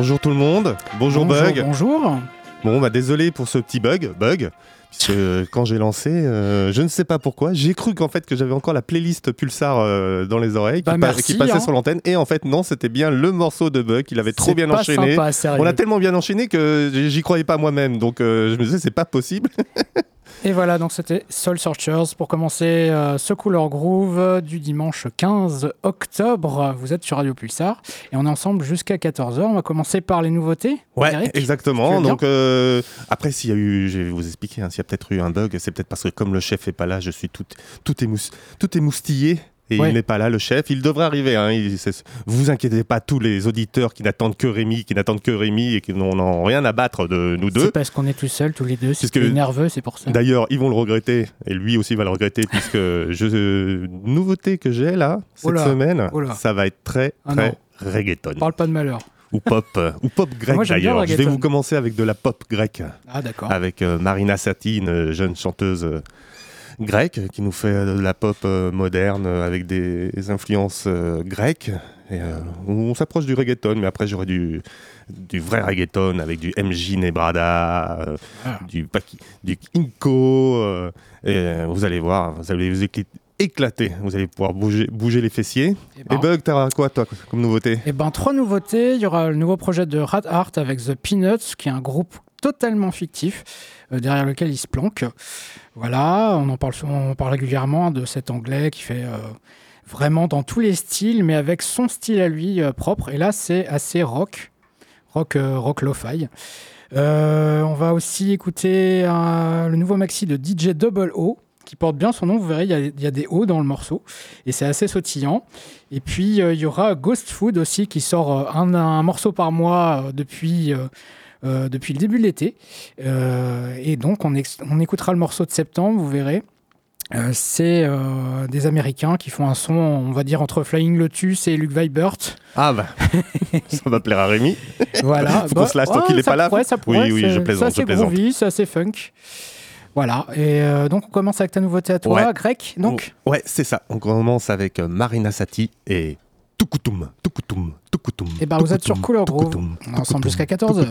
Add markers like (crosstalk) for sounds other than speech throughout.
Bonjour tout le monde. Bonjour, Bug. Bonjour. Bon, bah désolé pour ce petit bug, bug. Puisque quand j'ai lancé, euh, je ne sais pas pourquoi, j'ai cru qu'en fait que j'avais encore la playlist Pulsar euh, dans les oreilles qui, Bah, pa- merci, qui passait hein. sur l'antenne. Et en fait, non, c'était bien le morceau de bug. Il avait trop bien pas enchaîné. Sympa. On a tellement bien enchaîné que j'y j'y croyais pas moi-même. Donc euh, je me disais, c'est pas possible. (laughs) Et voilà, donc c'était Soul Searchers pour commencer euh, ce Couleur Groove du dimanche 15 octobre. Vous êtes sur Radio Pulsar et on est ensemble jusqu'à 14h. On va commencer par les nouveautés. Ouais, Eric, exactement. Donc euh, après, s'il y a eu, je vais vous expliquer, hein, s'il y a peut-être eu un bug, c'est peut-être parce que comme le chef est pas là, je suis tout, tout, émous, tout émoustillé. Et Ouais. il n'est pas là, le chef. Il devrait arriver. Hein. Il- vous inquiétez pas, tous les auditeurs qui n'attendent que Rémi, qui n'attendent que Rémi et qui n'en ont rien à battre de nous deux. C'est parce qu'on est tout seuls, tous les deux. C'est que- nerveux, c'est pour ça. D'ailleurs, ils vont le regretter, et lui aussi va le regretter, (laughs) puisque je, nouveauté que j'ai là, cette semaine, ça va être très, Ah très non. reggaeton. Parle pas de malheur. Ou pop, euh, (laughs) ou pop grec d'ailleurs. Je vais vous commencer avec de la pop grecque. Ah d'accord. avec euh, Marina Sati, une euh, jeune chanteuse grecque qui nous fait euh, de la pop euh, moderne euh, avec des influences grecques. Et, on s'approche du reggaeton, mais après j'aurai du, du vrai reggaeton avec du MJ Nebrada, Ah. du, du Inco. et vous allez voir, vous allez vous écl- éclater. Vous allez pouvoir bouger, bouger les fessiers. Eh Et ben, Bug, t'as quoi toi comme nouveauté? Eh ben, trois nouveautés. Il y aura le nouveau projet de Rat Art avec The Peanuts, qui est un groupe totalement fictif, derrière lequel il se planque. Voilà, on en parle, on parle régulièrement de cet anglais qui fait euh, vraiment dans tous les styles, mais avec son style à lui euh, propre. Et là, c'est assez rock, rock, euh, rock lo-fi. Euh, on va aussi écouter le nouveau maxi de DJ Double O, qui porte bien son nom. Vous verrez, il y a- des O dans le morceau, et c'est assez sautillant. Et puis, euh, il y aura Ghost Food aussi, qui sort euh, un, morceau par mois euh, depuis, euh, depuis le début de l'été. Euh, et donc, on, on écoutera le morceau de septembre, vous verrez. Euh, c'est des Américains qui font un son, on va dire, entre Flying Lotus et Luke Vibert. Ah bah, (laughs) ça va plaire à Rémi. Voilà. Faut qu'on se lâche tant ouais, qu'il est ça pas là. pourrait, ça Oui, pourrait, oui, c'est- je plaisante, je plaisante. groovy, c'est assez funk. Voilà. Et euh, donc, on commence avec ta nouveauté à toi, Ouais. Grec. Donc, Ouais, c'est ça. On commence avec Marina Sati et Tukutum, Tukutum, Tukutum. Eh ben, vous êtes sur Couleur Groove. Tukutum, On est ensemble jusqu'à 14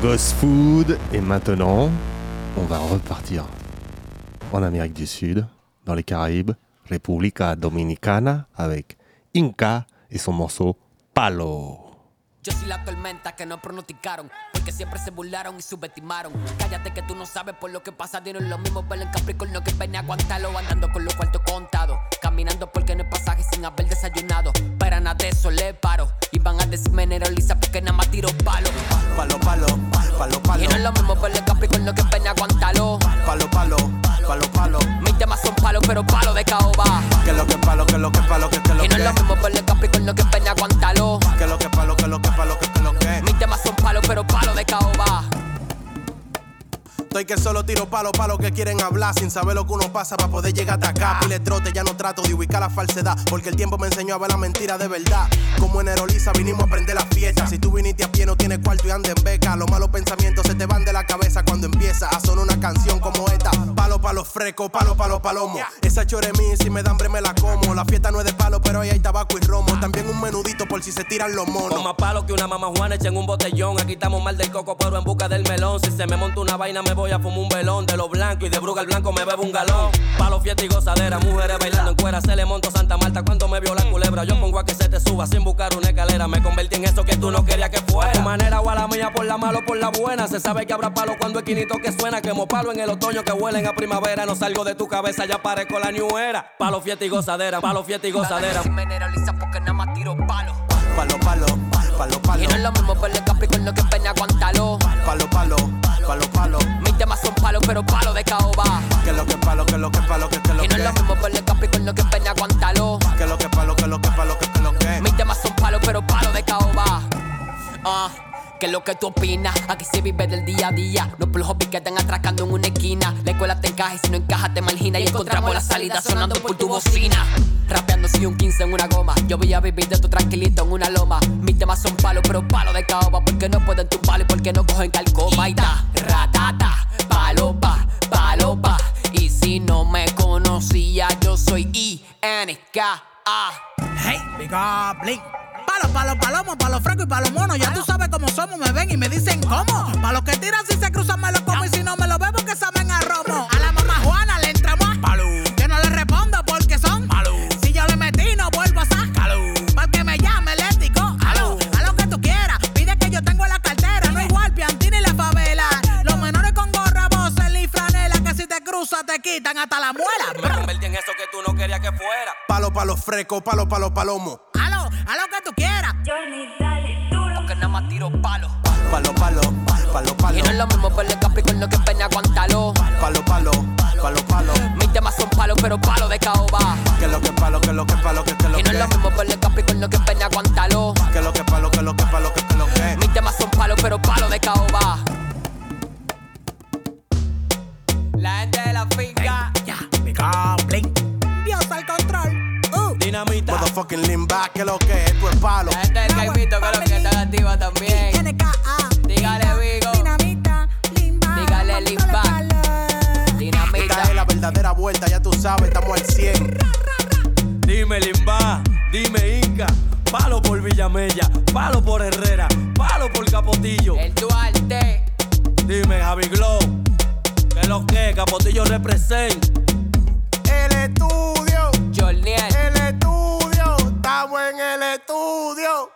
Ghost Food. Et maintenant, on va repartir en Amérique du Sud, dans les Caraïbes, República Dominicana, avec Inca et son morceau Palo. Porque siempre se burlaron y subestimaron. Cállate que tú no sabes por lo que pasa, dieron lo mismo verlo en Capricornio que venía a aguantarlo, andando con los cuartos contados, caminando porque no hay pasaje sin haber desayunado. Para nada de eso le paro, y van a decirme Lisa porque nada más tiro palo. Palo, palo, palo, palo. Y no es lo mismo verlo en Capricornio que venía a aguantarlo. Palo, palo, palo, palo. Mis temas son palos, pero palo de caoba. Que lo que palo, que lo que palo, que que lo que. Y no es lo mismo verlo en Capricornio que venía a aguantarlo. Que lo que palo, que lo que pa' lo que, lo que. Mis temas son palos, pero palo de caoba. Estoy que solo tiro palo para que quieren hablar sin saber lo que uno pasa para poder llegar hasta acá. Pile trote, ya no trato de ubicar la falsedad porque el tiempo me enseñó a ver la mentira de verdad. Como en Erolisa vinimos a aprender la fiesta. Si tú viniste a pie, no tienes cuarto y andes en beca. Los malos pensamientos se te van de la cabeza cuando empieza a sonar una canción como esta. Palo para los frescos, palo para palomos. Esa chore mí, si me da hambre me la como. La fiesta no es de palo, pero ahí hay tabaco y romo. También un menudito por si se tiran los monos. Con más palo que una mamá Juana echa en un botellón. Aquí estamos mal del coco, pero en busca del melón. Si se me monta una vaina, me voy a fumar un velón de los blancos y de bruga el blanco me bebo un galón. Palo, fiesta y gozadera, mujeres bailando en cuera, se le monto Santa Marta cuando me vio la culebra. Yo pongo a que se te suba sin buscar una escalera. Me convertí en eso que tú no querías que fuera. A tu manera o a la mía, por la malo por la buena. Se sabe que habrá palo cuando es quinito que suena. Quemo palo en el otoño que huelen a primavera. No salgo de tu cabeza, ya parezco la new era. Palo, fiesta y gozadera, palo, fiesta y gozadera. porque nada más tiro palo. Palo, palo, palo, palo. Y no es lo mismo por el Capricornio que peña aguantalo. Palo, palo, palo, palo. Temas son palos, pero palo de caoba. Que lo que palo, que lo que palo, que que lo Y no es lo mismo por el Capricornio que peña aguantalo. Que lo que palo, que lo que palo, que que lo que. Mis temas son palos, pero palo de caoba. Ah. ¿Qué es lo que tú opinas? Aquí se vive del día a día. No por los hobbies que están atracando en una esquina. La escuela te encaja y si no encaja te margina. Y encontramos la salida sonando por tu bocina. Rapeando si un 15 en una goma. Yo voy a vivir de tu tranquilito en una loma. Mis temas son palos, pero palo de caoba. Porque no pueden tumbar y porque no cogen calcoma. Y ta, ratata, palopa, palopa. Y si no me conocía, yo soy I-N-K-A. Hey, big up, blink. Palo, palo, palomo, palo fresco y palo mono. Ya tú sabes cómo somos, me ven y me dicen cómo. Pa' los que tiran si se cruzan me lo como y si no me lo bebo que saben a romo. Que te quitan hasta la muela. Me convertí en eso que tú no querías que fuera. Palo, palo fresco, palo, palo, palomo. Aló, a lo que tú quieras. Porque nada más tiro palo. Palo, palo, palo, palo. Y no es lo mismo por el Capricornio que peña aguantalo. Palo, palo, palo, palo. Mis temas son palos, pero palo de caoba. Que lo que palo, que lo que palo, que que lo Y no es lo que. mismo por el Capricornio que peña aguantalo. Que lo que palo, que lo que palo, que que lo que. Mis temas son palos, pero palo de caoba. La gente de la finca. Ya, big up, blink. Dios al control. Uh. Dinamita. Motherfucking back, que lo que es palo. La gente del Caimito, que es lo que está activa también. NKA. Dígale, Vigo. Dinamita, limba. Dígale, limba. Esta Dinamita. es la verdadera vuelta, ya tú sabes, estamos al 100. Dime Limba, dime Inca. Palo por Villamella, palo por Herrera, palo por Capotillo. El Duarte. Dime Javi Glow, que lo que Capotillo represent. El estudio, Jorniel. el estudio, estamos en el estudio.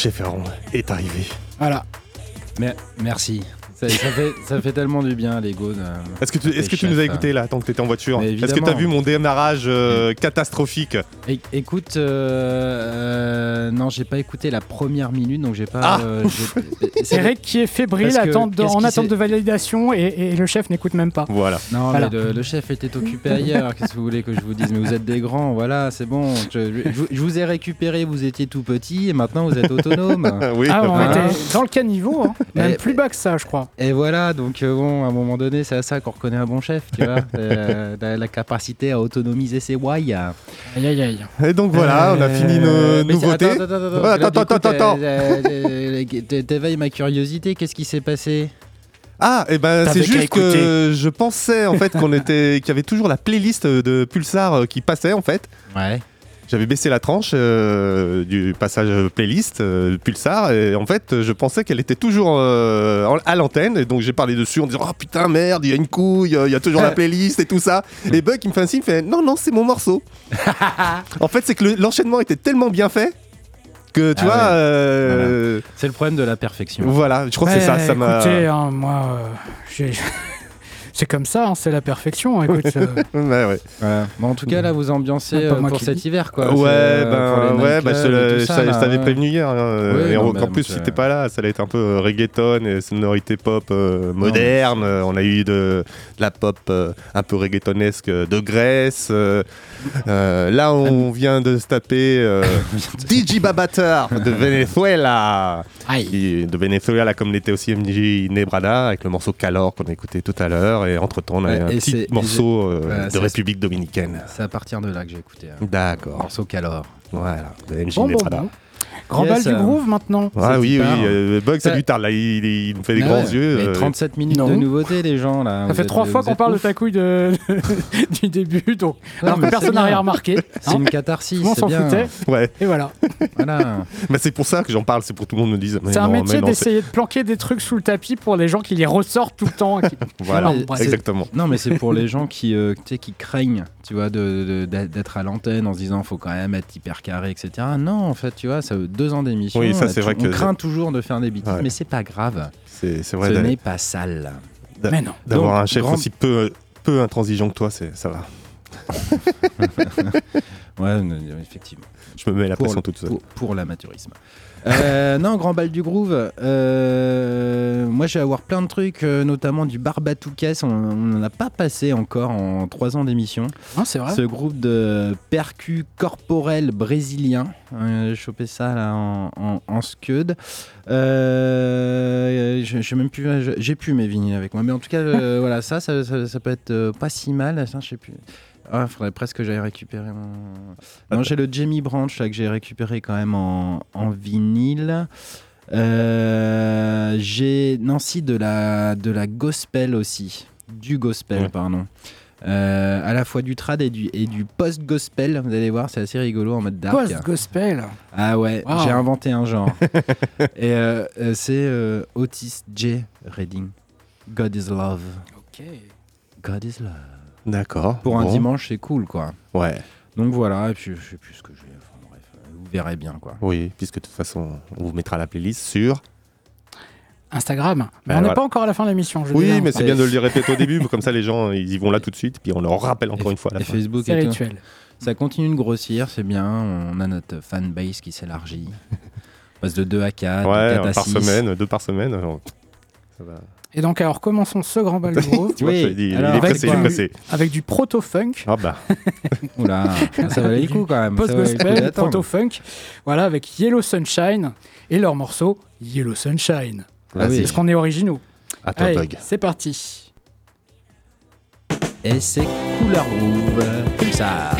Chef Aaron est arrivé. Voilà. Mais, merci. Ça, ça fait, ça fait tellement du bien, Est-ce que tu, est-ce que tu chef, nous as euh. écouté là, tant que tu étais en voiture Est-ce que tu as évidemment. vu mon démarrage euh, catastrophique É- écoute, euh, euh, non, j'ai pas écouté la première minute, donc j'ai pas. Ah. euh, (laughs) C'est Eric qui est fébrile, Parce que attente de- qu'est-ce en attente de validation et, et le chef n'écoute même pas. Voilà. Non, Voilà. mais le, le chef était occupé ailleurs. Qu'est-ce que vous voulez que je vous dise Mais vous êtes des grands, voilà, c'est bon. Je, je- je vous ai récupéré, vous étiez tout petit, et maintenant vous êtes autonome. (laughs) oui. Ah, on était dans le caniveau, hein. (laughs) même plus bas que ça, je crois. Et voilà, donc euh, bon, à un moment donné, c'est à ça qu'on reconnaît un bon chef, tu vois. Euh, la, la capacité à autonomiser ses ouailles. Aïe aïe aïe. Et donc voilà, on a fini nos Euh, nouveautés. Attends, attends, attends, euh, t'é- T'éveilles ma curiosité, qu'est-ce qui s'est passé? Ah, et ben T'avais c'est juste que je pensais en fait qu'on était, (laughs) qu'il y avait toujours la playlist de Pulsar euh, qui passait en fait. Ouais. J'avais baissé la tranche euh, du passage playlist euh, Pulsar et en fait je pensais qu'elle était toujours euh, à l'antenne et donc j'ai parlé dessus en disant oh putain merde il y a une couille il y a toujours la (laughs) playlist et tout ça. Et Buck il me fait un signe il fait non non c'est mon morceau. (laughs) En fait c'est que le- l'enchaînement était tellement bien fait que tu Ah vois ouais. euh, C'est le problème de la perfection. voilà. je crois que c'est ça ça m'a Écoutez, hein, moi, euh, j'ai- c'est comme ça, hein, c'est la perfection. Écoute, euh, (laughs) Ouais, ouais. Voilà. Bon, en tout cas, là, vous ambiancez euh, moi pour cet hiver, quoi. ouais, euh, ben, ouais, bah, le- tout ça- prévenu hier. hein, euh, et non, en, mais en bon, plus, si t'es pas là, ça allait être un peu euh, reggaeton et sonorité pop euh, moderne. Euh, On a eu de, de la pop euh, un peu reggaetonesque euh, de Grèce. euh, euh, là, on vient de se taper euh, (laughs) DJ Babater de Venezuela. aïe. Qui- de Venezuela, comme l'était aussi MJ Nebrada, avec le morceau Calor qu'on a écouté tout à l'heure. Et entre-temps, on a Ouais, un et petit morceau euh, Voilà, de République Dominicaine. C'est à partir de là que j'ai écouté. hein. D'accord. Morceau Calor. Voilà, de MJ Bon, bon. Grand Yes, bal du euh, groove maintenant. Ah oui, oui, euh, Bug, ça lui tarde, là, il, il nous fait des Ah grands ouais, yeux. mais euh, 37 minutes Non. de nouveautés, les gens, là. Ça Vous fait trois fois qu'on parle de ta couille de... (laughs) du début, donc. alors que personne n'a rien remarqué. C'est hein. une catharsis, c'est s'en bien. foutait. Ouais, Et voilà. Voilà. (laughs) mais c'est pour ça que j'en parle, c'est pour que tout le monde me dise. mais C'est un métier d'essayer de planquer des trucs sous le tapis pour les gens qui les ressortent tout le temps. (laughs) Voilà, exactement. Non, mais c'est pour les gens qui, euh, qui craignent, tu vois, d'être à l'antenne en se disant faut quand même être hyper carré, etc. Non, en fait, tu vois, ça deux ans d'émission. Oui, ça, euh, c'est tu- vrai on que- craint toujours de faire des bêtises, Ouais. mais c'est pas grave. C'est c'est Ce vrai d'a- n'est pas sale. d'a- Mais non. d'avoir Donc, un chef grand- aussi peu, peu intransigeant que toi, c'est ça va. (laughs) Ouais, effectivement. Je me mets la Pour, pression pour, pour l'amateurisme. Euh, non, Grand Bal du Groove. euh, moi, je vais avoir plein de trucs, euh, notamment du Barbatouquet. On n'en a pas passé encore en trois ans d'émission. Ah, c'est vrai. Ce groupe de percus corporels brésiliens. J'ai chopé ça là en, en, scud. Sais même plus. J'ai plus mes vinyles avec moi. Mais en tout cas, (laughs) voilà, ça, ça, ça- ça peut être pas si mal. Ça, je sais plus. Ah, faudrait presque que j'aille récupérer mon. Non, j'ai le Jamie Branch là, que j'ai récupéré quand même en, en vinyle. Euh, j'ai Nancy de la de la gospel aussi, du gospel Ouais. pardon. Euh, à la fois du trad et du, et du post-gospel, vous allez voir, c'est assez rigolo en mode dark. Post-gospel. Ah ouais, Wow. j'ai inventé un genre. (laughs) et euh, c'est euh, Otis J. Redding. God is love. Ok. God is love. D'accord. Pour un Bon. dimanche, c'est cool quoi. Ouais. Donc voilà, et puis je sais plus ce que j'ai. Enfin, bref, euh, vous verrez bien quoi. Oui, puisque de toute façon, on vous mettra la playlist sur. Instagram. Mais Ben on n'est voilà. pas encore à la fin de l'émission. je Oui, dis, mais c'est bien de le (laughs) répéter au début, comme ça les gens ils y vont là tout de suite, puis on leur rappelle encore une fois à la Et fin. Facebook rituel. Ça continue de grossir, c'est bien. On a notre fanbase qui s'élargit. On passe de 2 à 4, Ouais, 4 à par 6. semaine, deux par semaine. ça va. Et donc, alors, commençons ce grand bal (laughs) du groove Tu vois, Oui, je te dis, il est avec pressé, il est du- pressé. avec du proto-funk. Ah bah, (laughs) Oula, ça valait le coup quand même. Post-gospel, proto-funk. Voilà, avec Yellow Sunshine et leur morceau Yellow Sunshine. Ah oui. Parce qu'on est originaux. à toi, Allez, Bug. c'est parti. Et c'est couleur groove, comme ça.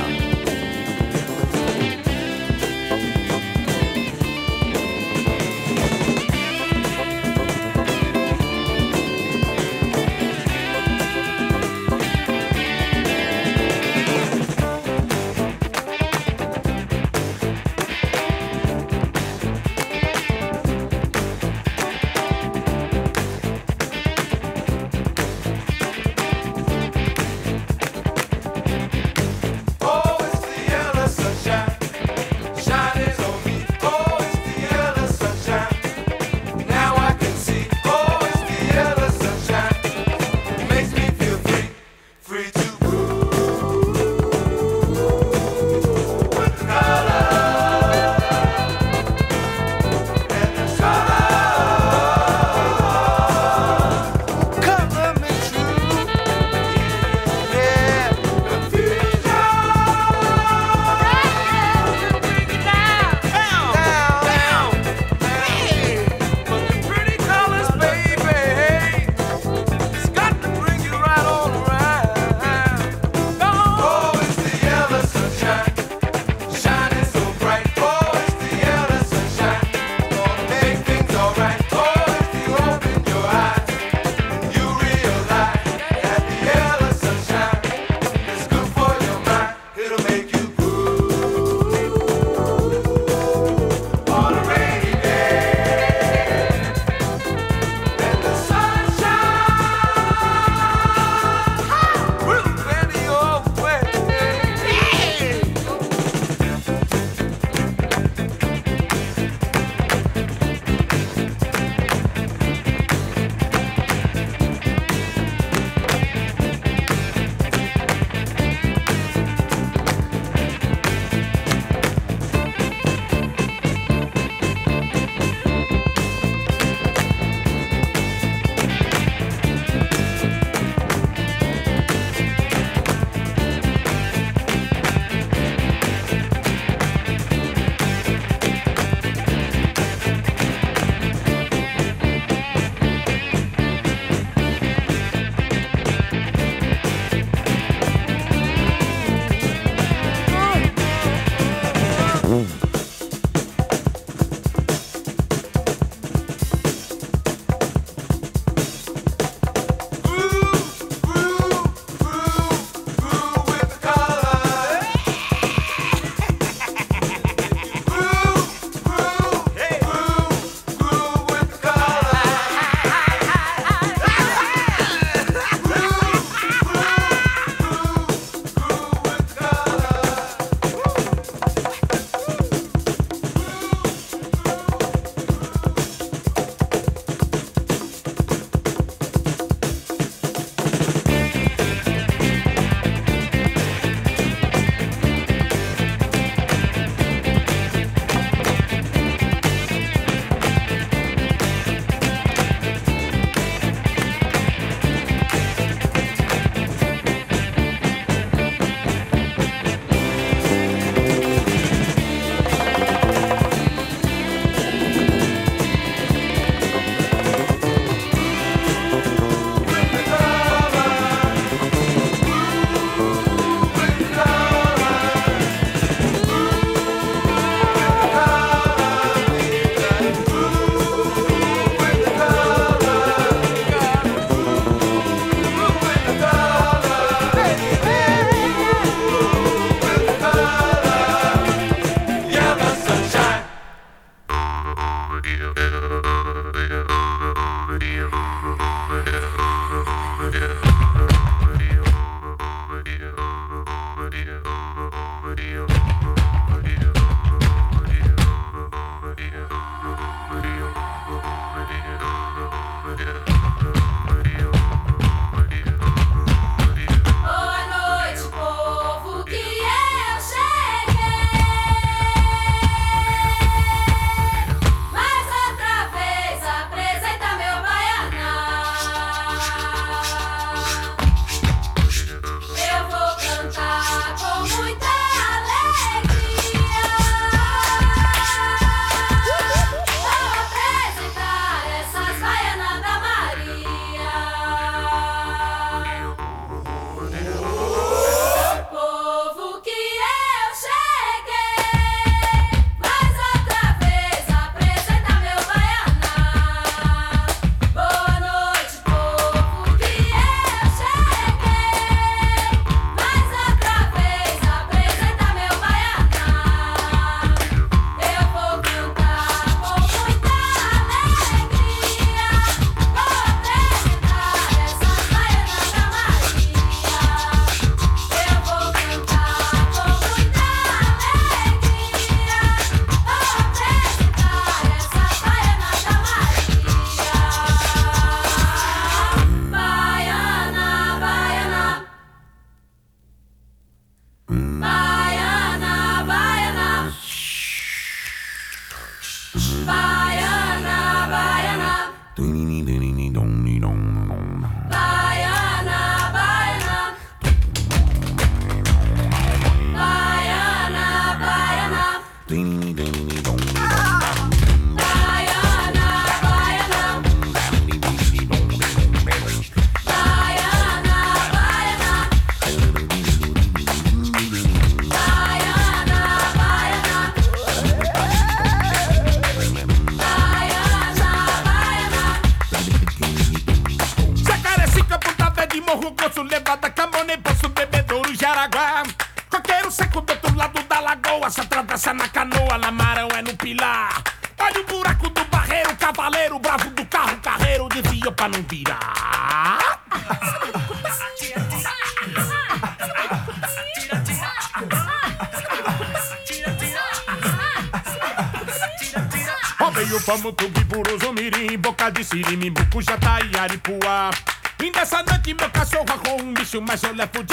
más yo la escucho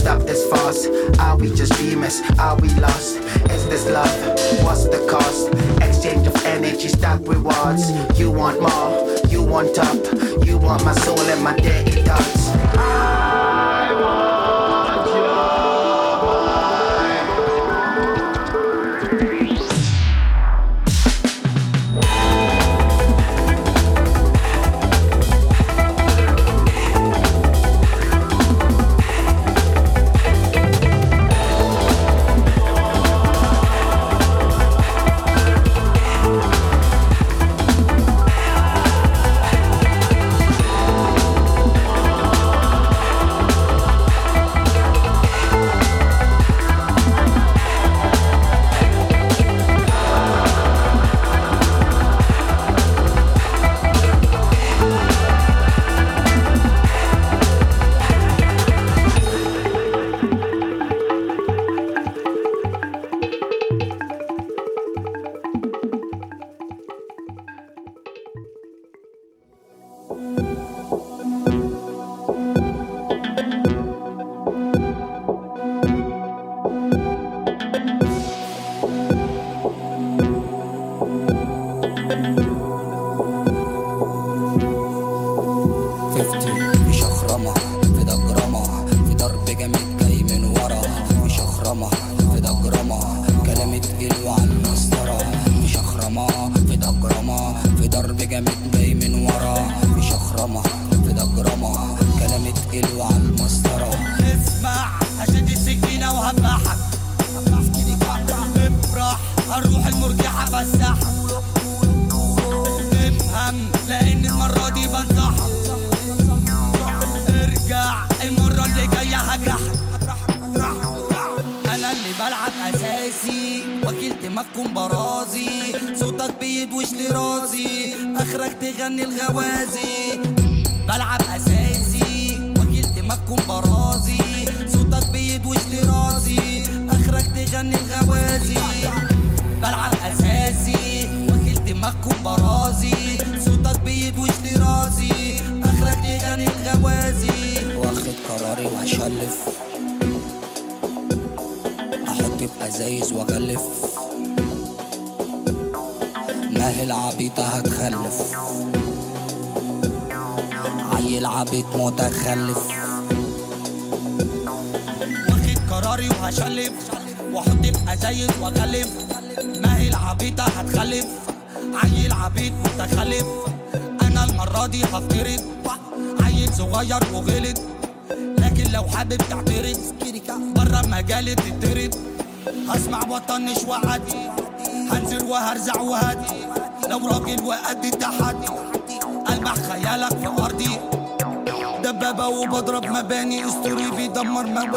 Stop this farce. Are we just dreamers? Are we lost? Is this love? What's the cost? Exchange of energy, stack rewards. You want more, you want up, you want my soul and my dirty thoughts. في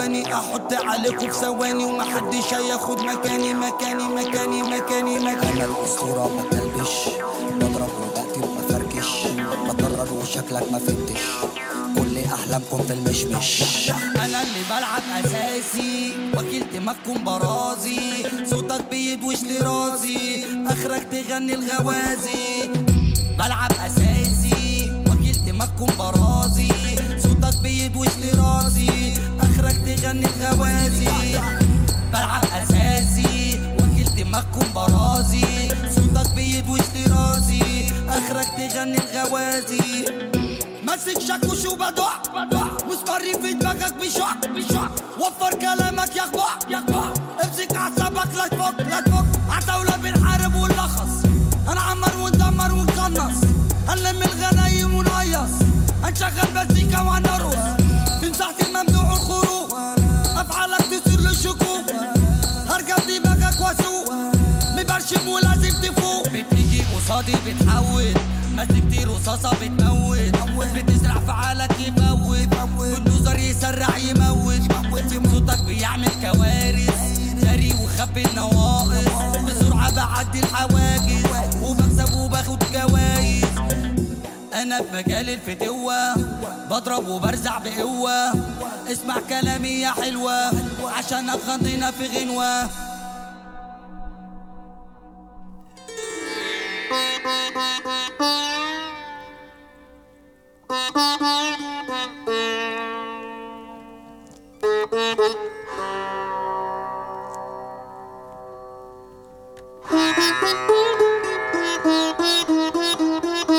مواني أحط عليكم في ثواني ومحدش هياخد مكاني مكاني مكاني مكاني أنا مكاني الاسطورة بكلبش بضرب وبقتل وبفركش بضرر وشكلك ما فتش. كل أحلامكم في المشمش. أنا اللي بلعب أساسي. وكيل دماغكم برازي. صوتك بيدوش لي راسي آخرك تغني الغوازي. بلعب أساسي. وكيل دماغكم برازي. صوتك بيدوش لي راسي اخرك تغني الغوازي بلعب أساسي وكيل دماغكم برازي. صوتك بيدوش لي راسي اخرك تغني الغوازي ماسك شاكوش وبدع مسمري في دماغك بشع وفر كلامك يا اخبع امسك أعصابك لا تفك لا تفك. عتاولة بنحارب ونلخص هنعمر وندمر ونقنص. هنلم الغنايم ونهيص هنشغل مزيكا وهنرقص. تحت الممنوع الخروج. أفعالك تثير للشكوك. هرجع دماغك وأسوق. مبرشم ولازم تفوق. بتيجي قصادي بتحول. مسكتي رصاصة بتموت. بتزرع في عقلك يموت بلدوزر يسرع يموت. تيم صوتك بيعمل كوارث. جري وخبي النواقص. بسرعة بعدي الحواجز. أنا في مجال الفتوة بضرب وبرزع بقوة. اسمع كلامي يا حلوة. عشان اخضنا في غنوة.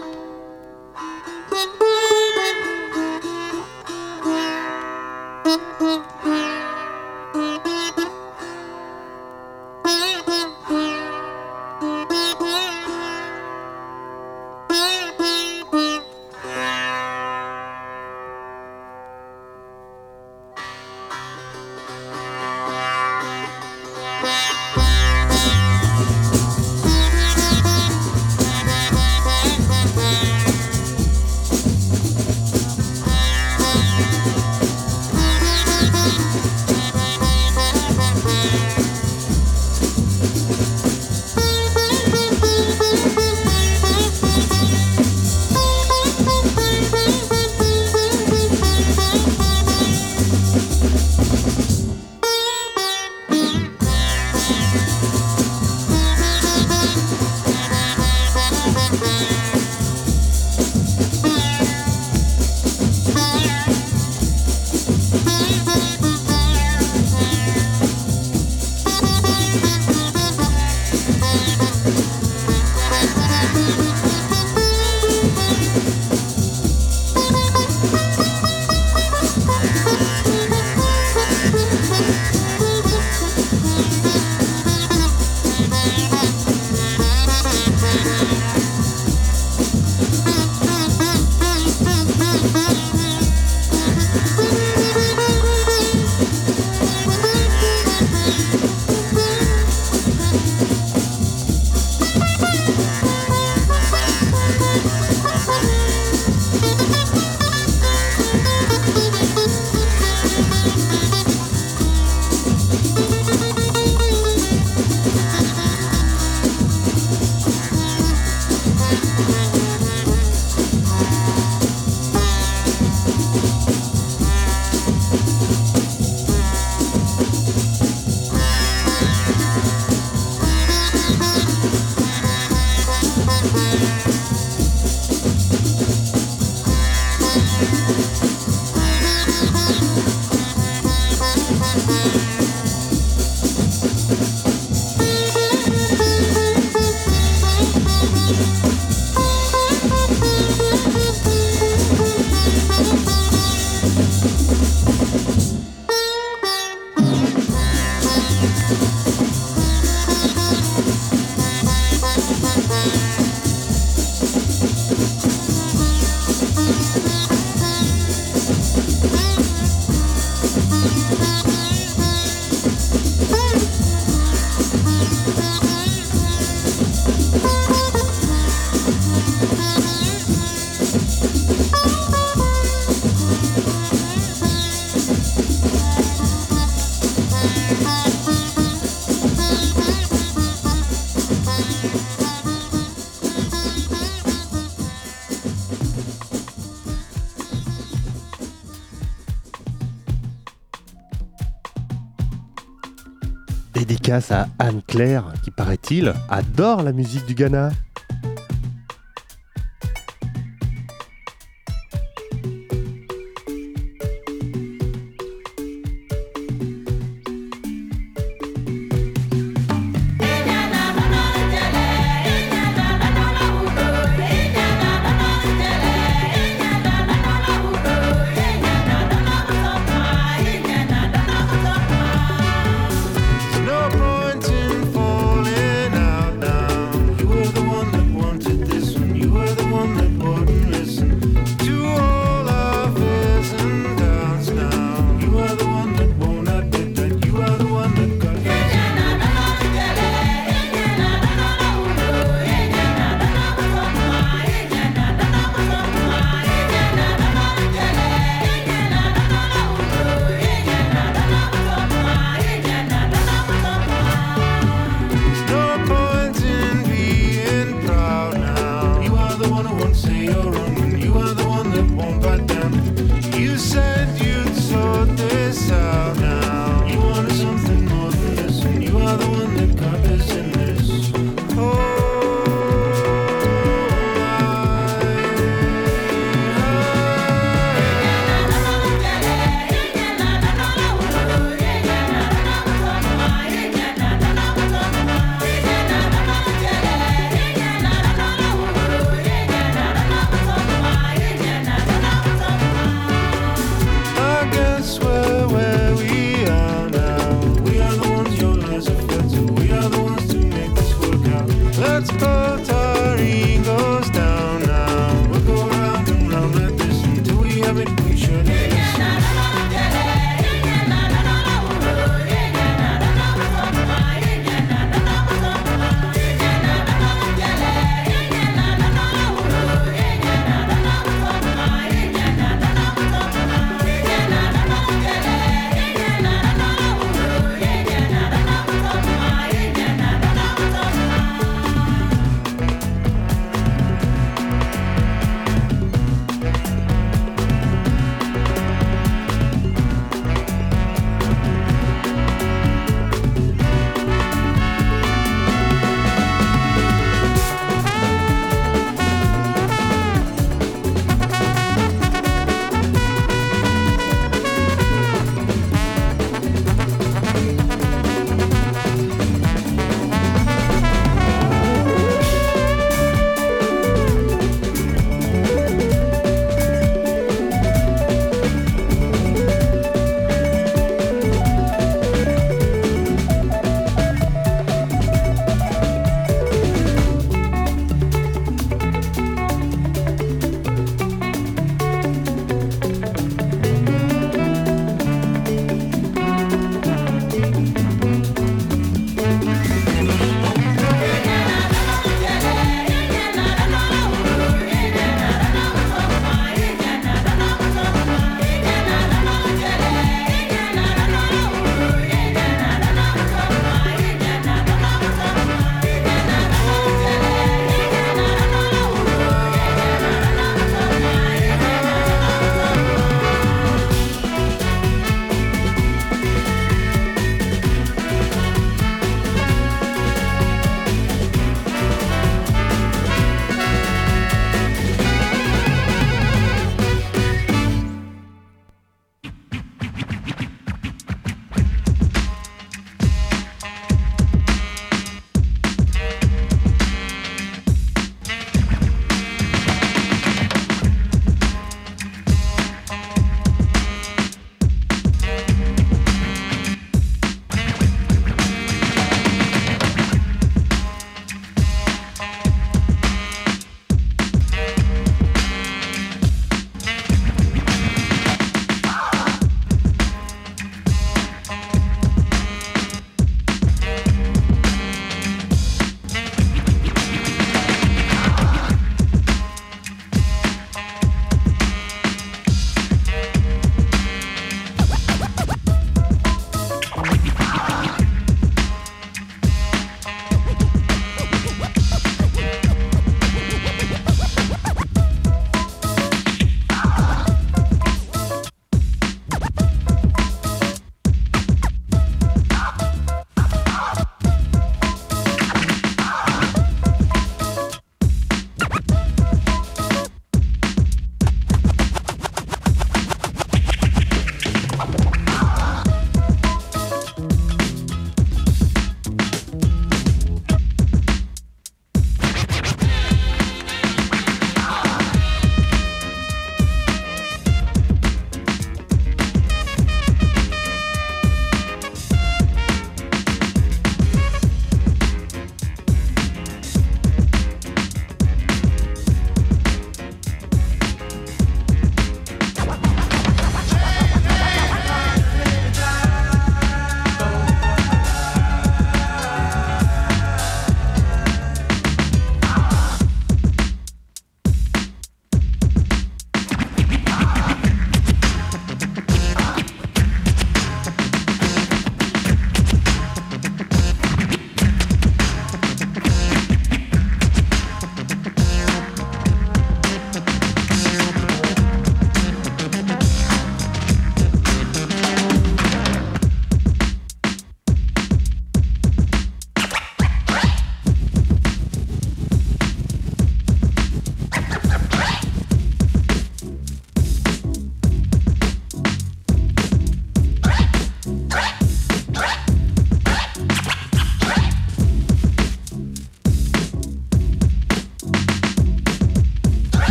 (laughs) Mm-hmm. À Anne-Claire, qui paraît-il adore la musique du Ghana.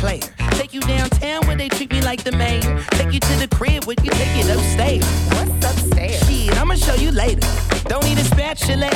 Player? Take you downtown where they treat me like the main. Take you to the crib where you take it upstairs. What's upstairs? Shit, I'ma show you later. Don't need a spatula,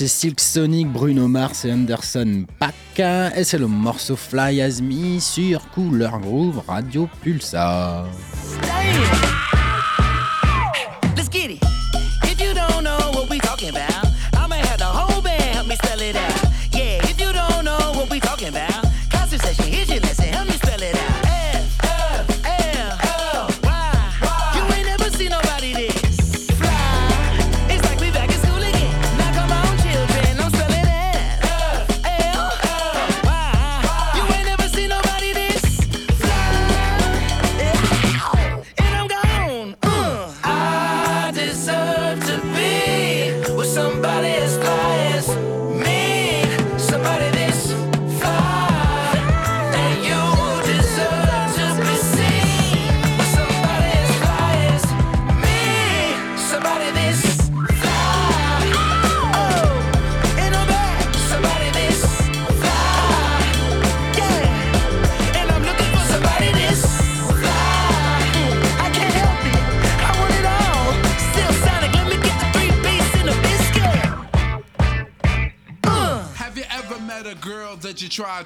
c'est Silk Sonic, Bruno Mars et Anderson Paak. Et c'est le morceau Fly As Me sur Couleur Groove Radio Pulsar.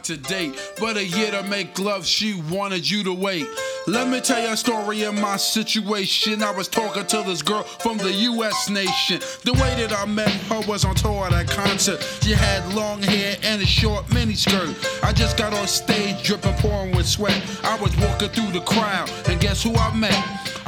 To date, but a year to make love, she wanted you to wait? Let me tell you a story of my situation. I was talking to this girl from the US nation. The way that I met her was on tour at a concert. She had long hair and a short miniskirt. I just got on stage dripping, pouring with sweat. I was walking through the crowd, and guess who I met?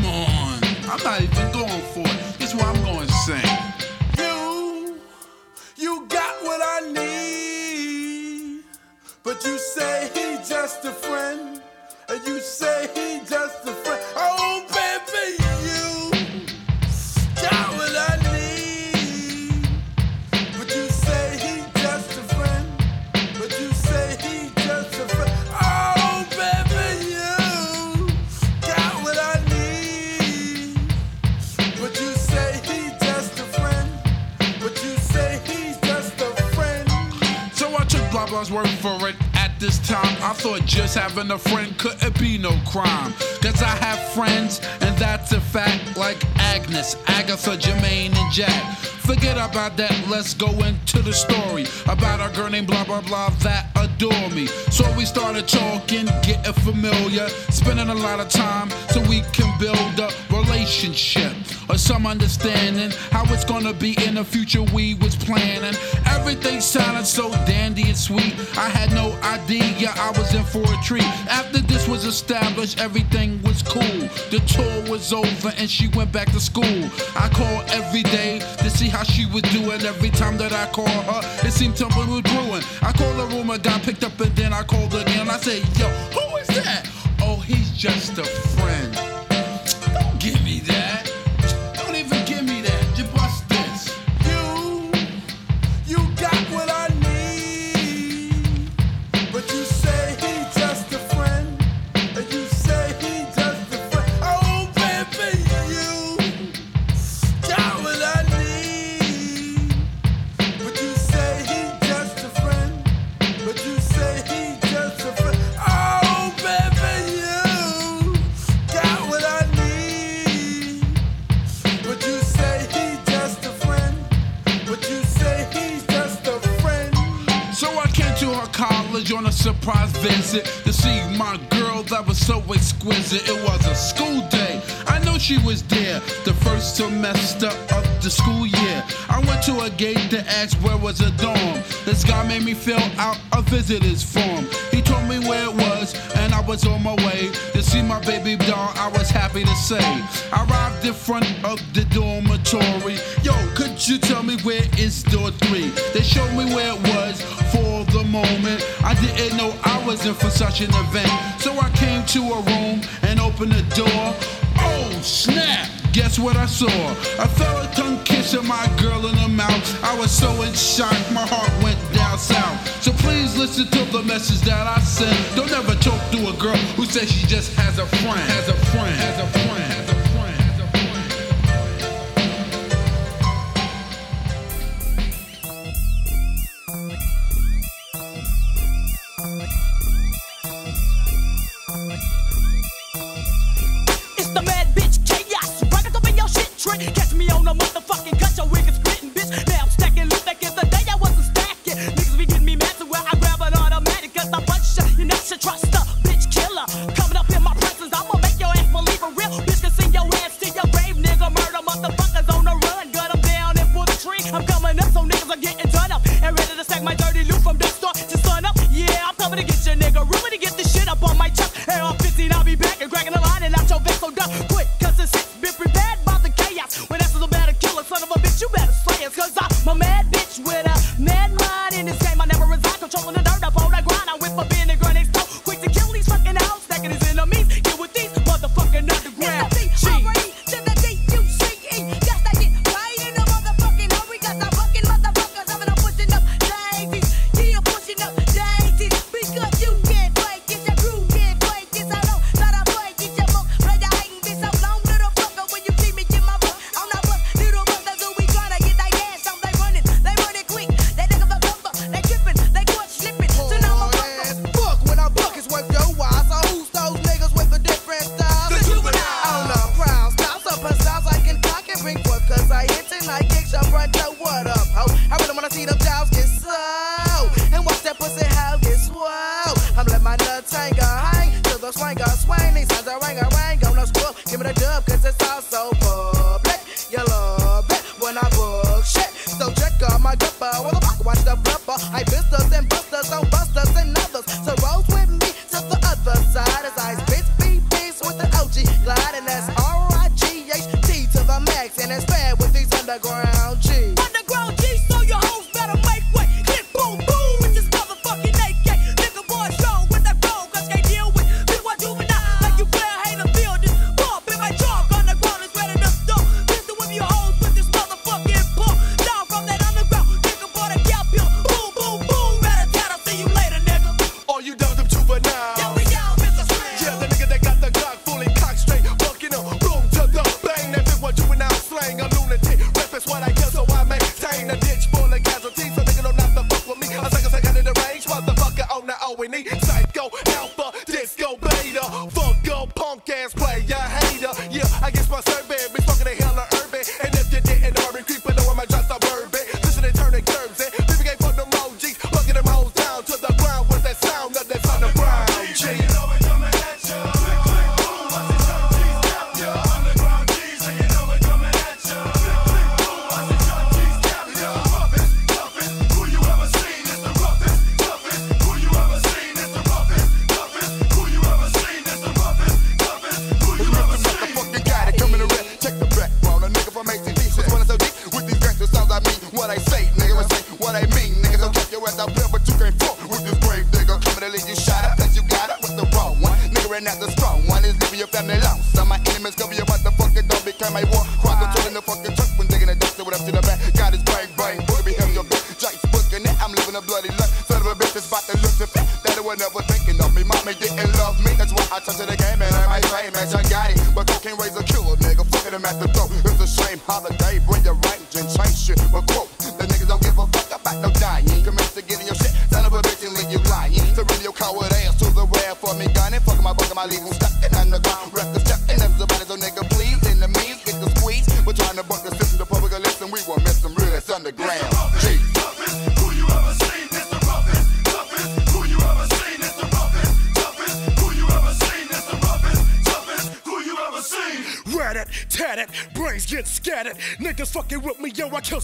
Come on. I'm not even going for it. This what I'm going to sing. You, you got what I need. But you say he just a friend. And you say he just a friend. Oh, was worth for it. At this time, I thought just having a friend couldn't be no crime. Cause I have friends, and that's a fact, like Agnes, Agatha, Jermaine, and Jack. Forget about that, let's go into the story about a girl named blah blah blah that adore me. So we started talking, getting familiar, spending a lot of time so we can build a relationship or some understanding how it's gonna be in the future we was planning. Everything sounded so dandy and sweet. I had no idea I was in for a treat. After this was established, everything was cool. The tour was over and she went back to school. I called every day to see how she was doing. Every time that I called her, it seemed something was brewing. I called the and got picked up, and then I called again. I said, Yo, who is that? Oh, he's just a friend. So exquisite. It was a school day. I know she was there the first semester of the school year. I went to a gate to ask where was a dorm. This guy made me fill out a visitor's form. He told me where it was, and I was on my way to see my baby doll. I was happy to say. I arrived in front of the dormitory. Yo, could you tell me where is door three? They showed me where it was didn't know I was in for such an event. So I came to a room and opened the door. Oh, snap! Guess what I saw? A fella tongue kissing my girl in the mouth. I was so in shock, my heart went down south. So please listen to the message that I sent. Don't ever talk to a girl who says she just a. Has a friend. Has a friend. Has a friend. Motherfucking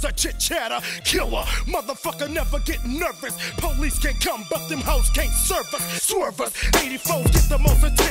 A chit chatter. Killer, motherfucker, never get nervous. Police can't come, but them hoes can't serve us. Swerve us. 84s get the most attention.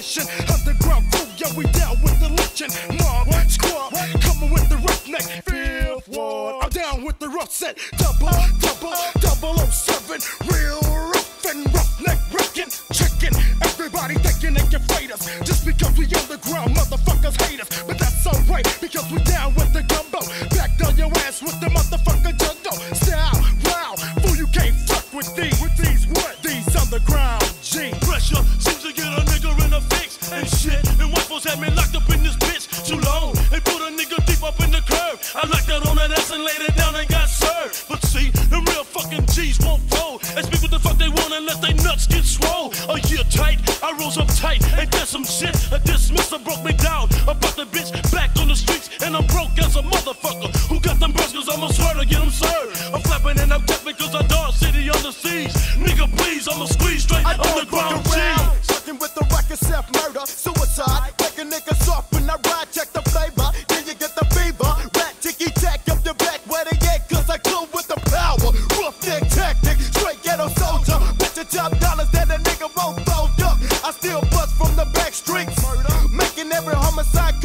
side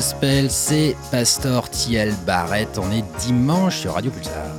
Gospel, c'est Pastor Thiel Barrett. On est dimanche sur Radio Pulsar.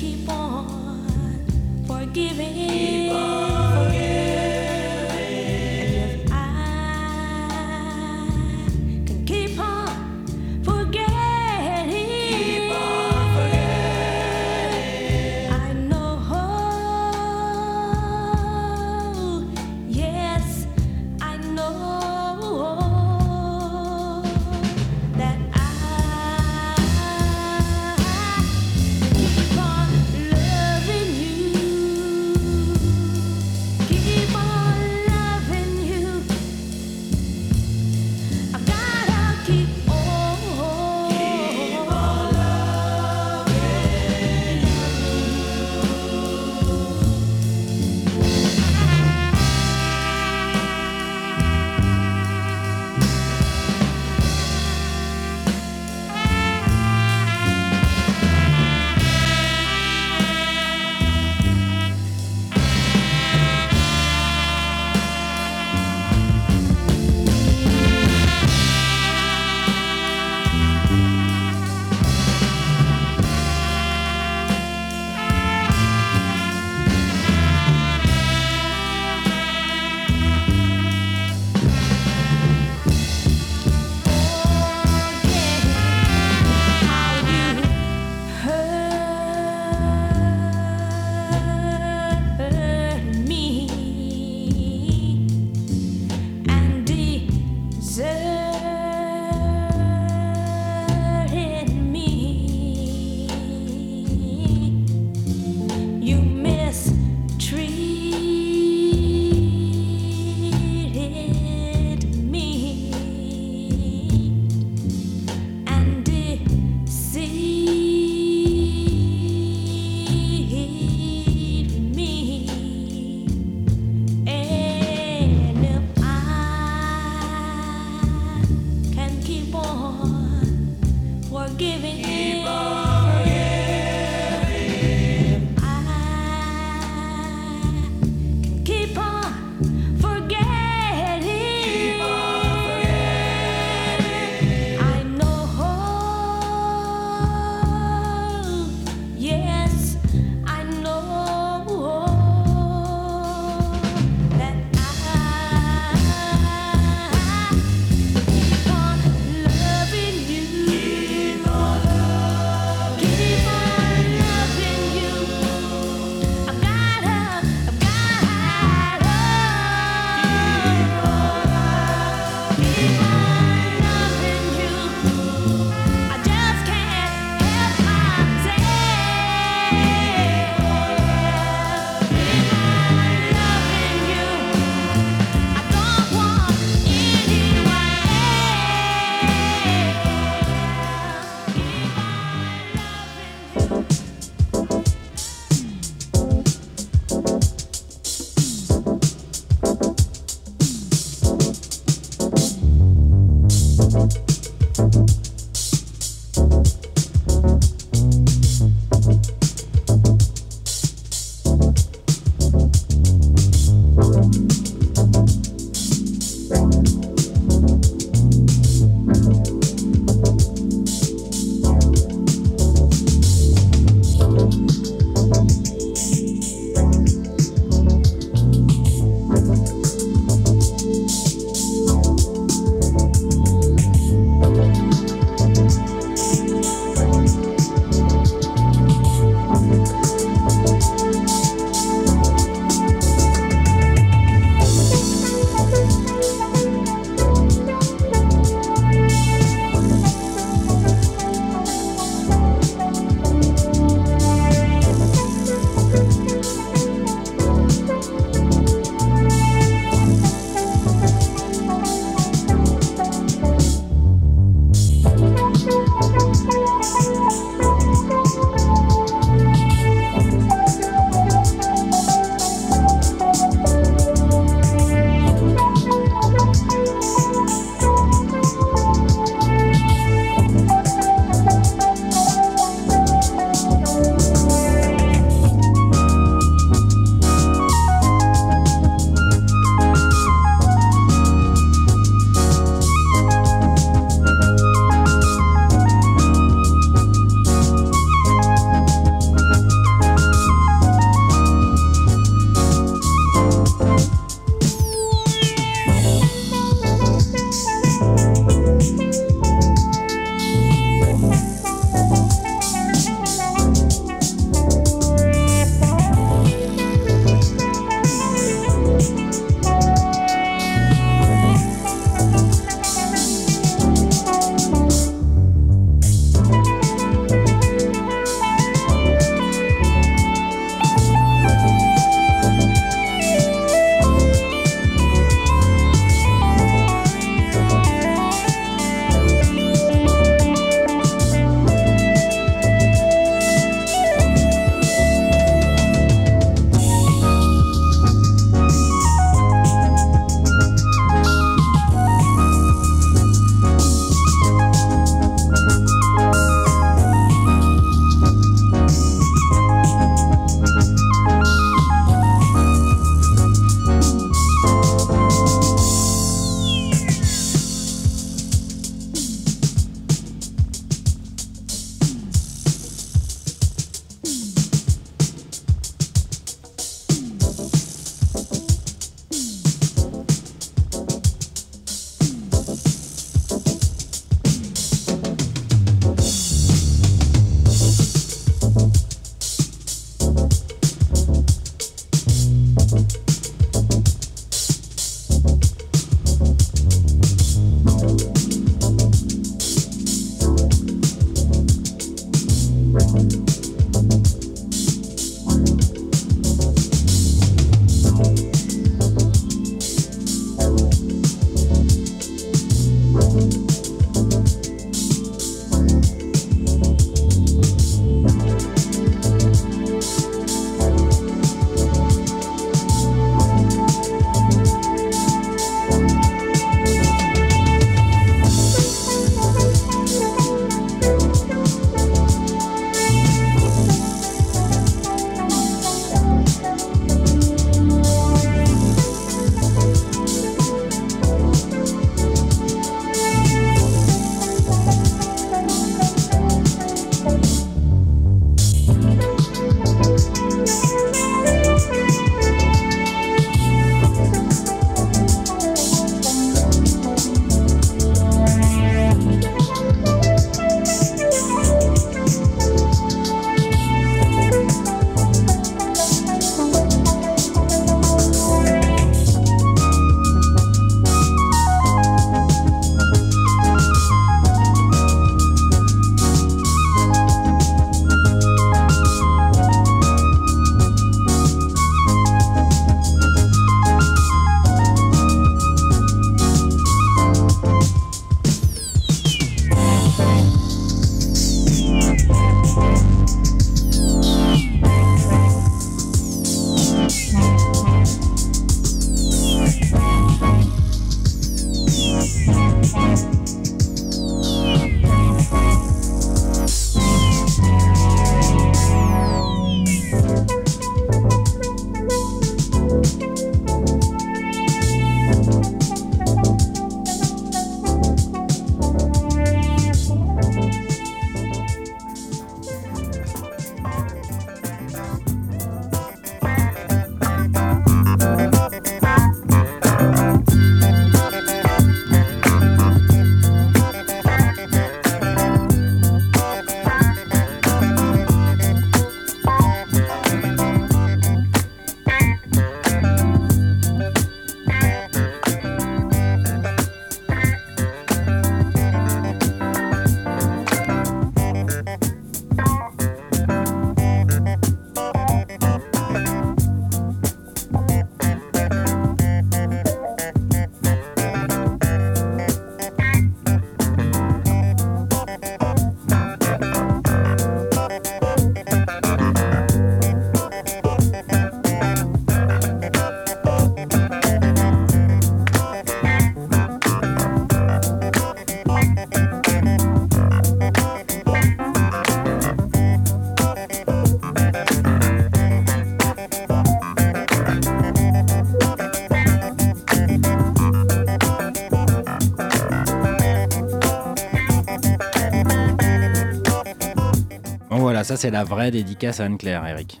Ça, c'est la vraie dédicace à Anne-Claire, Eric.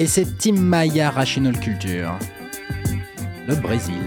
Et c'est Tim Maya Rational Culture. Le Brésil.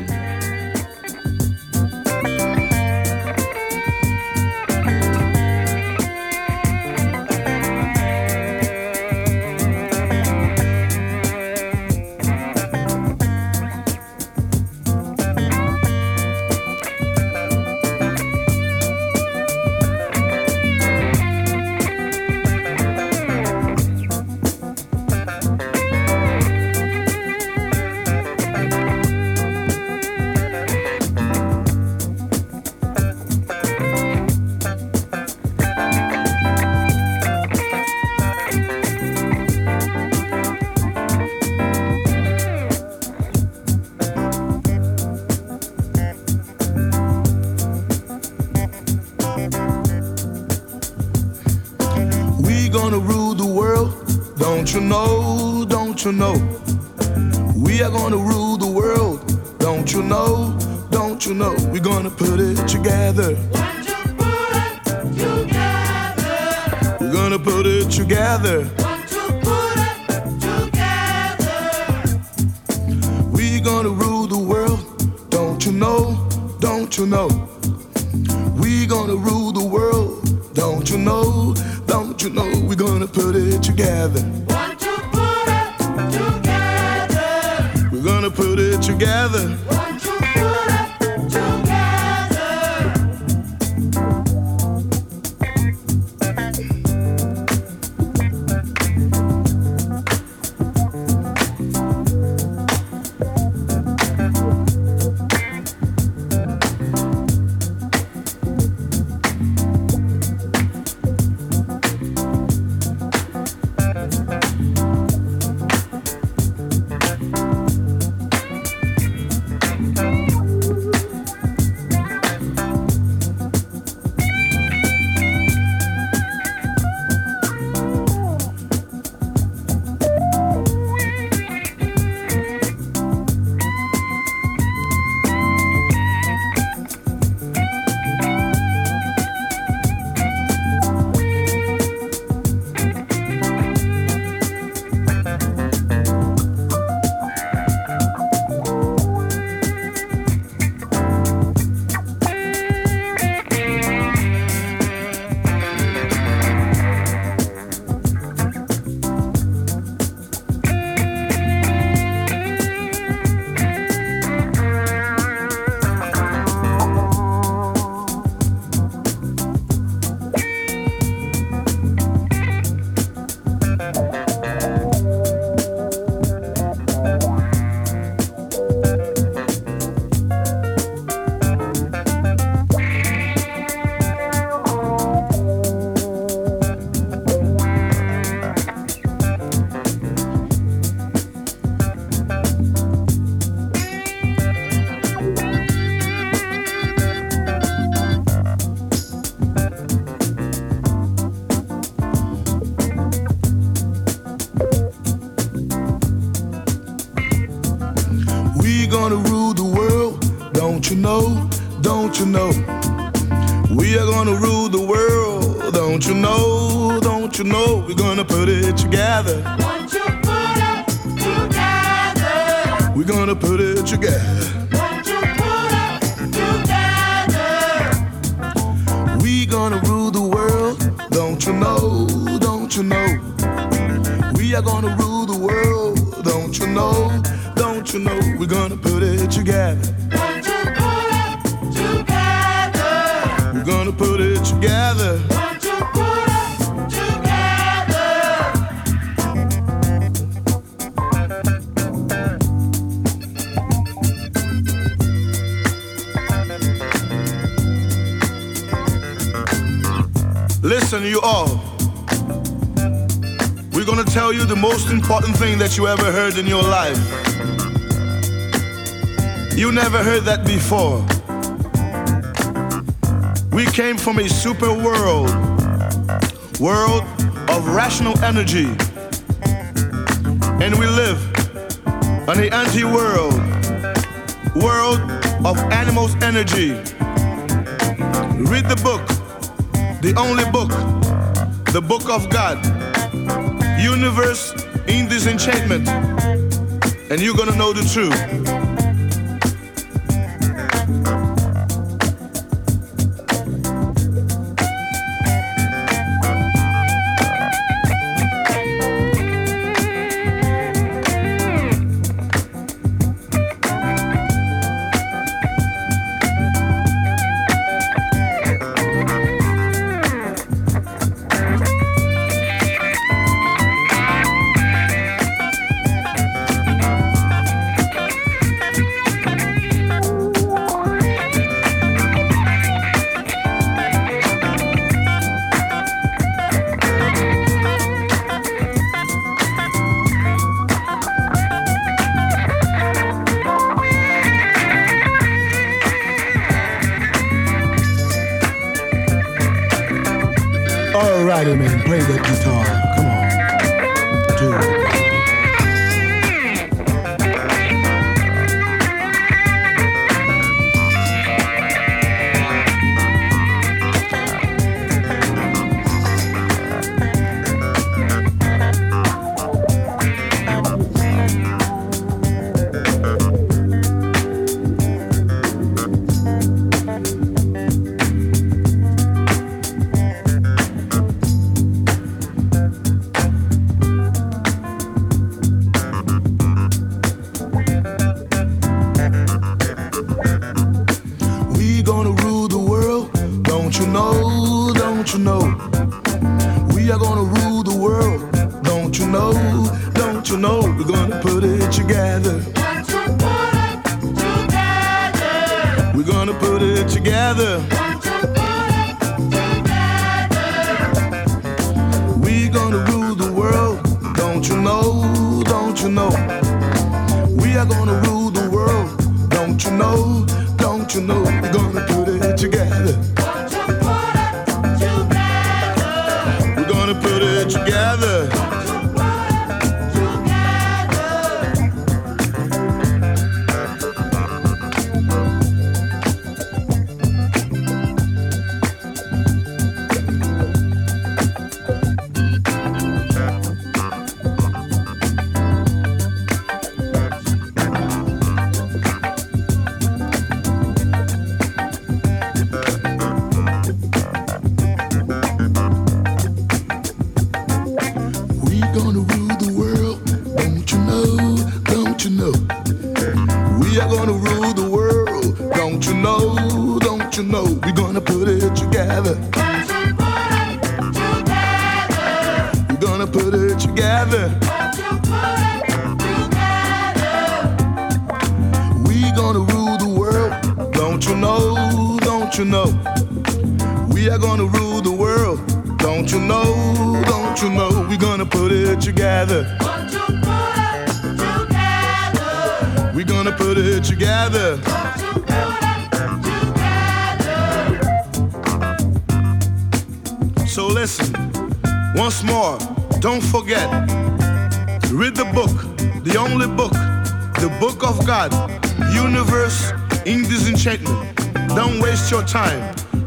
Know, don't you know? We're gonna put it together. You know? Important thing that you ever heard in your life. You never heard that before. We came from a super world, world of rational energy. And we live on the anti world, world of animals energy. Read the book, the only book, the book of God, universe in this enchantment, and you're gonna know the truth.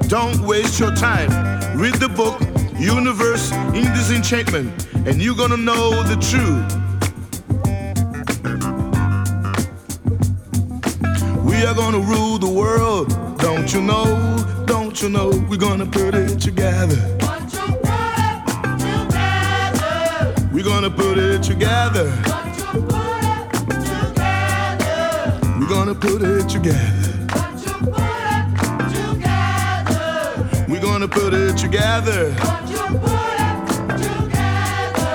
Don't waste your time. Read the book, Universe in Disenchantment, and you're gonna know the truth. We are gonna rule the world, don't you know? Don't you know? We're gonna put it together. together. We're gonna put it together. We're gonna put it together. We're gonna put it together.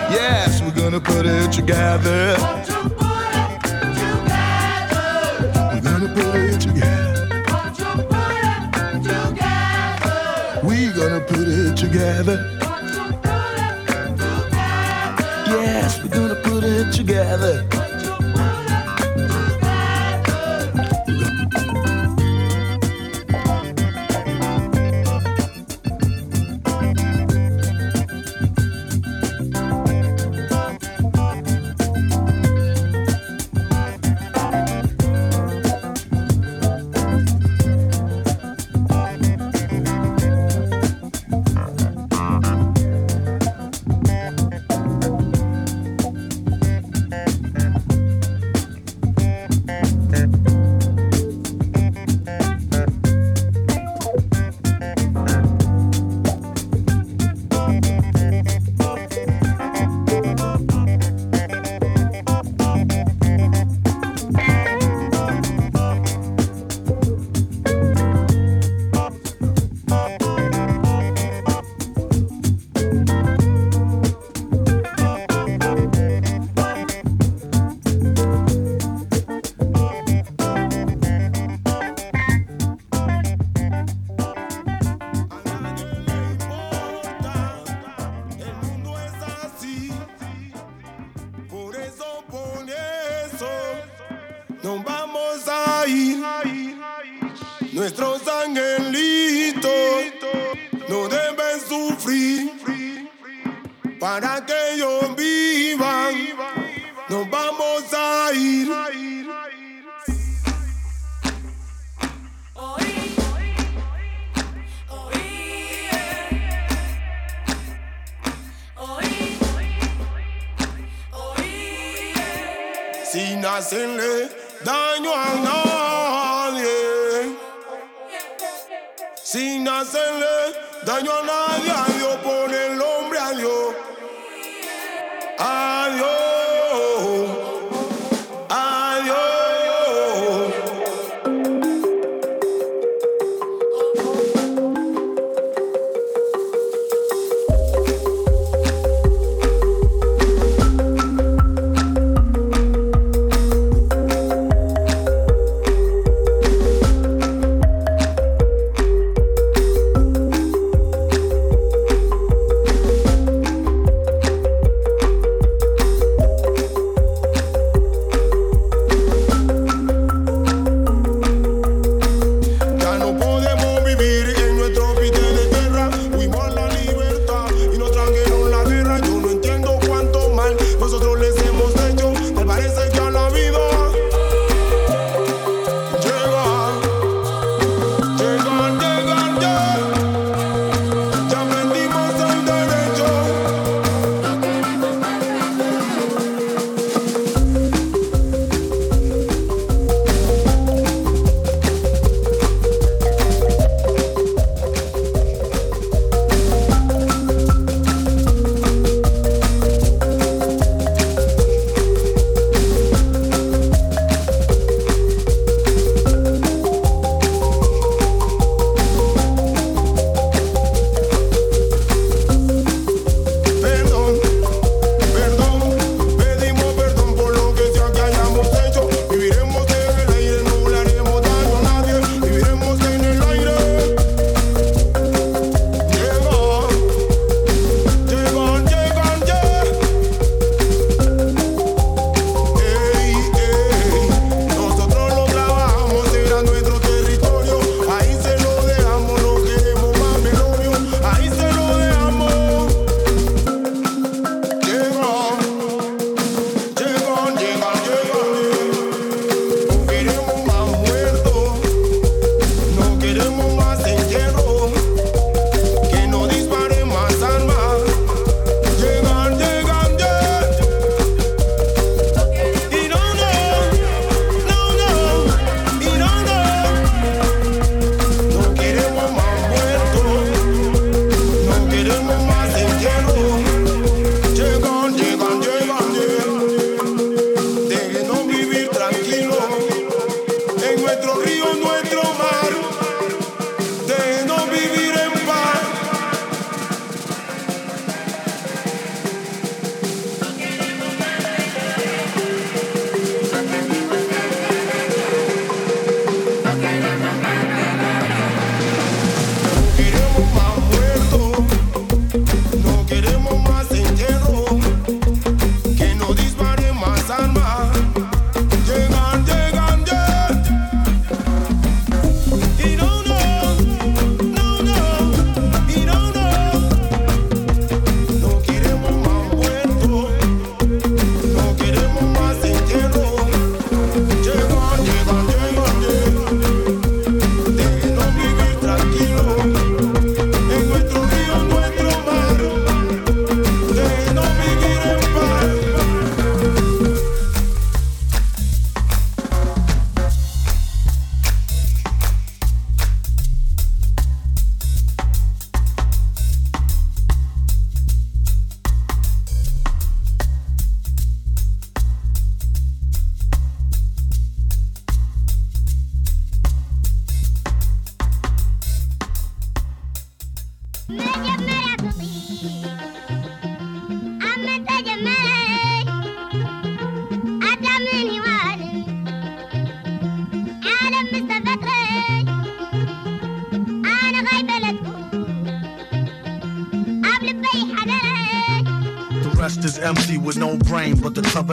Yes, we're gonna put it together. We're gonna put it together. We're gonna put it together. Put it together? Yes, we're gonna put it together.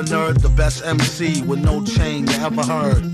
Nerd, the best MC with no chain you ever heard.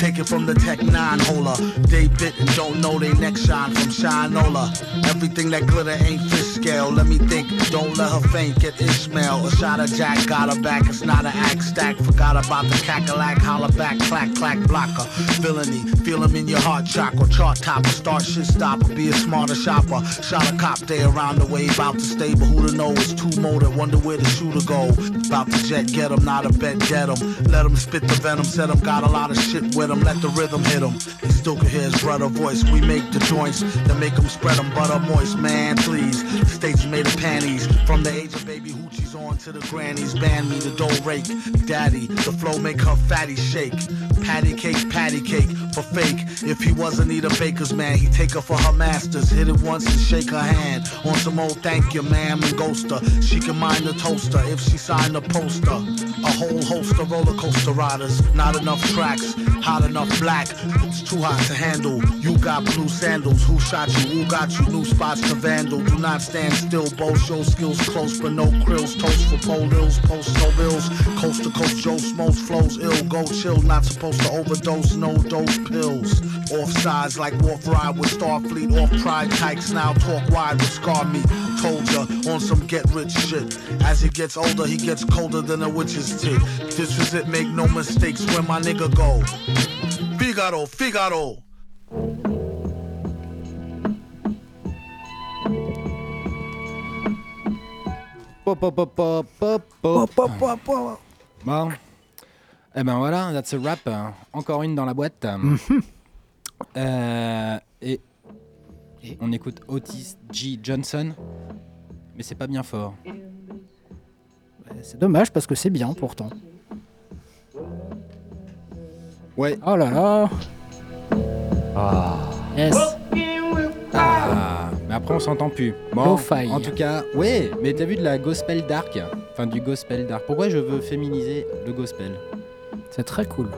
Take it from the Tech 9 holer. They bit and don't know they neck shine from Shinola. Everything that glitter ain't fish scale. Let me think, don't let her faint. Get Ishmael. A shot of Jack, got her back. It's not an act stack. Forgot about the cackalack, holler back, clack, clack, blocker. Villainy, feel him in your heart chakra. Chart topper, start shit stopper. Be a smarter shopper. Shot a cop day around the way, about to stay, but who to know? It's two more motor. Wonder where the shooter go. About to jet, get him, not a bet, get him. Let him spit the venom, set him. Got a lot of shit with him. Let the rhythm hit him. He still can hear his brother voice. We make the joints that make him spread them butter moist. Man, please. The states made of panties. From the age of baby hoochies on to the grannies. Ban me the dough rake. Daddy, the flow make her fatty shake. Patty cake, patty cake for fake. If he wasn't Nita Baker's man, he'd take her for her masters. Hit it once and shake her hand. On some old thank you, ma'am, and ghost her. She can mind the toaster if she signed the poster. A whole host of roller coaster riders. Not enough tracks, hot enough black. It's too hot to handle. You got blue sandals. Who shot you? Who got you? New spots to vandal. Do not stand still. Both show skills close, but no krills. Toast for pole ills, post no bills. Coast to coast, Joe smokes, flows ill. Go chill, not supposed to overdose. No dose pills. Off sides like Wolf Ride with Starfleet. Off pride tykes now talk wide with Scar me. Told ya on some get rich shit. As he gets older, he gets colder than a witch's tit. This is it, make no mistakes where my nigga go. Figaro, Figaro. Pop, pop, pop, pop, pop, pop. Bon. Eh ben voilà, that's a wrap. Encore une dans la boîte. (laughs) Euh, et, on écoute Otis G. Johnson. Mais c'est pas bien fort. C'est dommage parce que c'est bien pourtant. Ouais. Oh là là. Ah. Yes. Ah, mais après on s'entend plus. Bon, Lo-fi. en tout cas, ouais, mais t'as vu de la gospel dark? Enfin, du gospel dark. Pourquoi je veux féminiser le gospel? C'est très cool.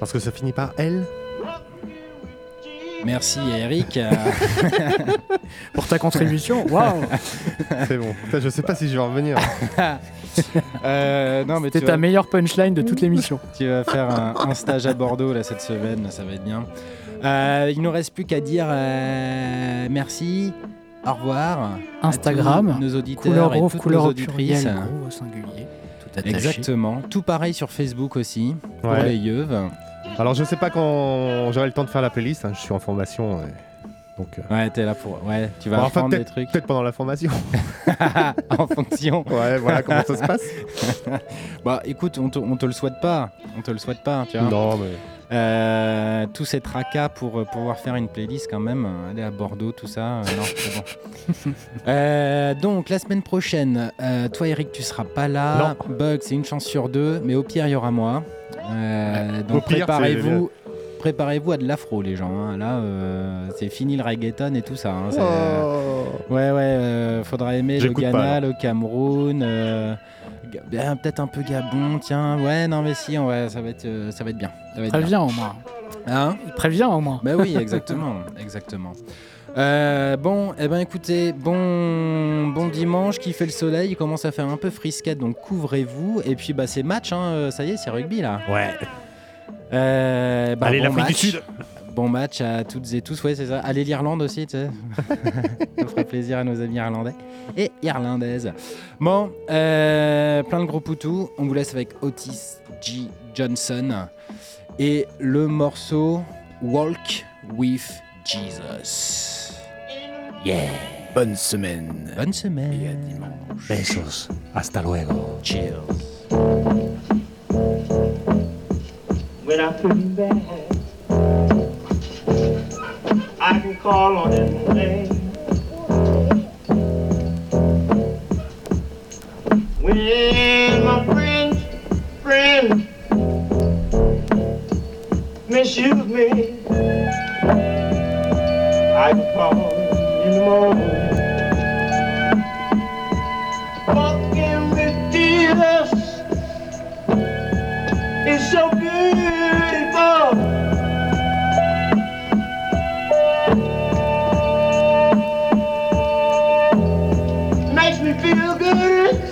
Parce que ça finit par L. Merci Eric. (laughs) Pour ta contribution? Waouh. (laughs) C'est bon. Putain, je sais pas si je vais revenir. (laughs) (laughs) Euh, non, mais tu ta vas- meilleure punchline de toute l'émission. Tu vas faire un, un stage à Bordeaux là cette semaine, ça va être bien. Euh, il nous reste plus qu'à dire euh, merci, au revoir. à Instagram, tous nos auditeurs couleur et toutes couleur nos au auditrices. pluriel, gros au singulier. Tout attaché. Exactement. Tout pareil sur Facebook aussi pour Ouais. les yeux. Alors, je sais pas quand j'aurai le temps de faire la playlist. hein, Je suis en formation. et- Donc, euh, Ouais, t'es là pour. Ouais, tu vas bon, enfin, apprendre des trucs. peut-être pendant la formation. (laughs) en fonction. (laughs) Ouais, voilà comment ça se passe. (laughs) bah écoute, on te, on te le souhaite pas. On te le souhaite pas, tu vois. Non, mais. Euh, tous ces tracas pour euh, pouvoir faire une playlist quand même, euh, aller à Bordeaux, tout ça, euh, non, bon. Euh, donc la semaine prochaine, euh, toi Eric, tu seras pas là. Bug, c'est une chance sur deux, mais au pire il y aura moi. Donc préparez-vous. Préparez-vous à de l'afro, les gens. hein. Là, euh, c'est fini le reggaeton et tout ça. hein. Euh, Ouais, ouais, euh, faudra aimer le Ghana, pas, le Cameroun, euh, ben, peut-être un peu Gabon, tiens. Ouais, non, mais si, ouais, ça va être, euh, ça va être bien. Ça va être Préviens au moins. Hein? Préviens au moins. Bah oui, exactement, (laughs) exactement. Euh, bon, eh ben écoutez, bon, bon dimanche, qui fait le soleil, il commence à faire un peu frisquette, donc couvrez-vous. Et puis bah c'est match, hein, ça y est, c'est rugby là. Ouais. Euh, bah, Allez, bon l'Afrique du match. Sud. Bon match à toutes et tous, ouais c'est ça. Allez l'Irlande aussi, tu sais. (laughs) ça ferait plaisir à nos amis irlandais et irlandaises. Bon, euh, plein de gros poutous. On vous laisse avec Otis G. Johnson et le morceau Walk with Jesus. Yeah. Bonne semaine. Bonne semaine. Et à dimanche. Besos. Hasta luego. Cheers. When I feel bad, I can call on his name. When my friends, friends misuse me, I can call in the morning. Spirit.